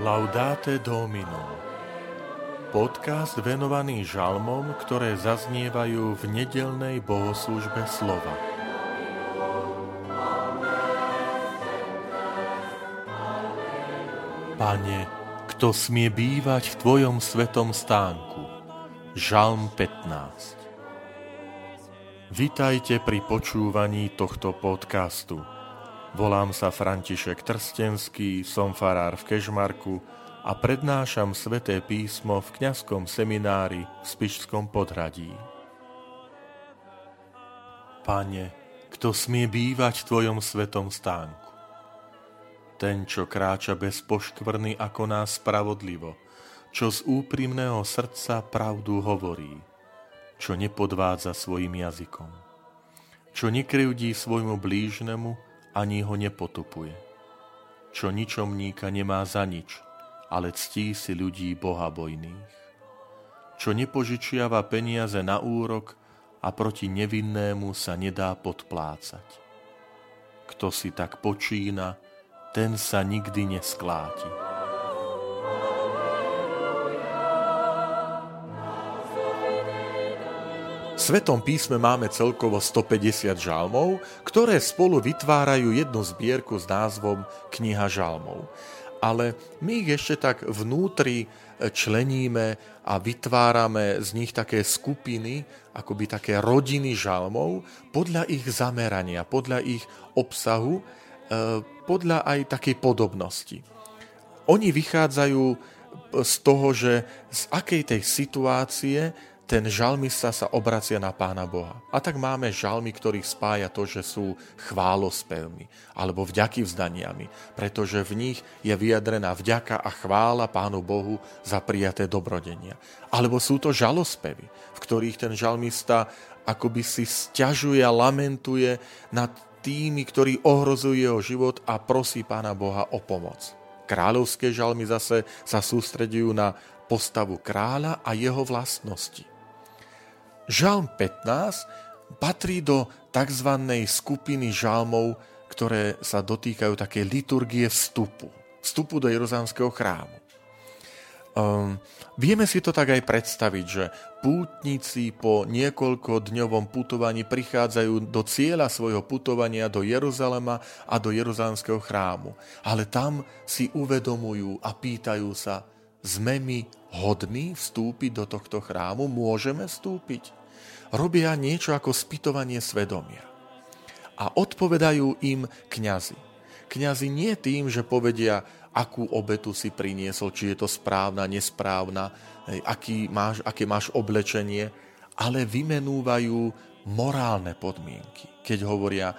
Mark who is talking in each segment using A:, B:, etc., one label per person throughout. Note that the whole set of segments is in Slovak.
A: Laudate Domino Podcast venovaný žalmom, ktoré zaznievajú v nedelnej bohoslužbe slova. Pane, kto smie bývať v Tvojom svetom stánku? Žalm 15 Vitajte pri počúvaní tohto podcastu. Volám sa František Trstenský, som farár v Kežmarku a prednášam sveté písmo v kňazskom seminári v Spišskom podhradí. Pane, kto smie bývať v Tvojom svetom stánku? Ten, čo kráča bez poškvrny ako nás spravodlivo, čo z úprimného srdca pravdu hovorí, čo nepodvádza svojim jazykom, čo nekryvdí svojmu blížnemu, ani ho nepotupuje. Čo ničomníka nemá za nič, ale ctí si ľudí bohabojných. Čo nepožičiava peniaze na úrok a proti nevinnému sa nedá podplácať. Kto si tak počína, ten sa nikdy neskláti. Svetom písme máme celkovo 150 žalmov, ktoré spolu vytvárajú jednu zbierku s názvom Kniha žalmov. Ale my ich ešte tak vnútri e, členíme a vytvárame z nich také skupiny, akoby také rodiny žalmov, podľa ich zamerania, podľa ich obsahu, e, podľa aj takej podobnosti. Oni vychádzajú z toho, že z akej tej situácie ten žalmista sa obracia na Pána Boha. A tak máme žalmy, ktorých spája to, že sú chválospevmi alebo vďaky vzdaniami, pretože v nich je vyjadrená vďaka a chvála Pánu Bohu za prijaté dobrodenia. Alebo sú to žalospevy, v ktorých ten žalmista akoby si stiažuje a lamentuje nad tými, ktorí ohrozujú jeho život a prosí Pána Boha o pomoc. Kráľovské žalmy zase sa sústredujú na postavu kráľa a jeho vlastnosti. Žalm 15 patrí do tzv. skupiny žalmov, ktoré sa dotýkajú také liturgie vstupu. Vstupu do Jeruzalemského chrámu. Um, vieme si to tak aj predstaviť, že pútnici po niekoľko dňovom putovaní prichádzajú do cieľa svojho putovania do Jeruzalema a do Jeruzalemského chrámu. Ale tam si uvedomujú a pýtajú sa, sme my hodní vstúpiť do tohto chrámu? Môžeme vstúpiť? Robia niečo ako spytovanie svedomia. A odpovedajú im kňazi. Kňazi nie tým, že povedia, akú obetu si priniesol, či je to správna, nesprávna, aký máš, aké máš oblečenie, ale vymenúvajú morálne podmienky. Keď hovoria,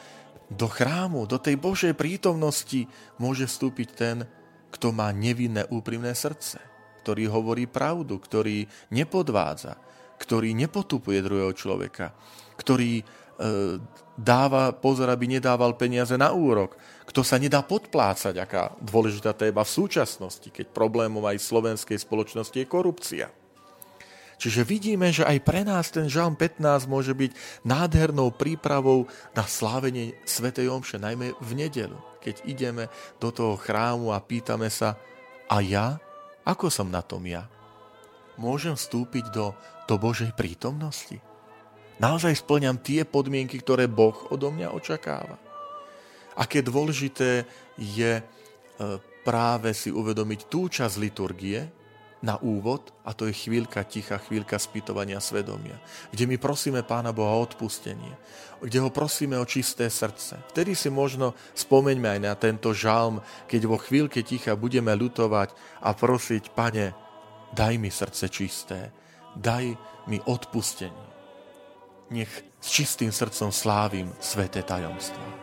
A: do chrámu, do tej Božej prítomnosti môže vstúpiť ten, kto má nevinné úprimné srdce, ktorý hovorí pravdu, ktorý nepodvádza, ktorý nepotupuje druhého človeka, ktorý e, dáva pozor, aby nedával peniaze na úrok, kto sa nedá podplácať, aká dôležitá téma v súčasnosti, keď problémom aj slovenskej spoločnosti je korupcia. Čiže vidíme, že aj pre nás ten žalm 15 môže byť nádhernou prípravou na slávenie Svetej Omše, najmä v nedelu, keď ideme do toho chrámu a pýtame sa, a ja? Ako som na tom ja? Môžem vstúpiť do do Božej prítomnosti? Naozaj splňam tie podmienky, ktoré Boh odo mňa očakáva. Aké dôležité je e, práve si uvedomiť tú časť liturgie na úvod, a to je chvíľka ticha, chvíľka spýtovania svedomia, kde my prosíme Pána Boha o odpustenie, kde ho prosíme o čisté srdce. Vtedy si možno spomeňme aj na tento žalm, keď vo chvíľke ticha budeme ľutovať a prosiť, Pane, daj mi srdce čisté, daj mi odpustenie. Nech s čistým srdcom slávim sveté tajomstvo.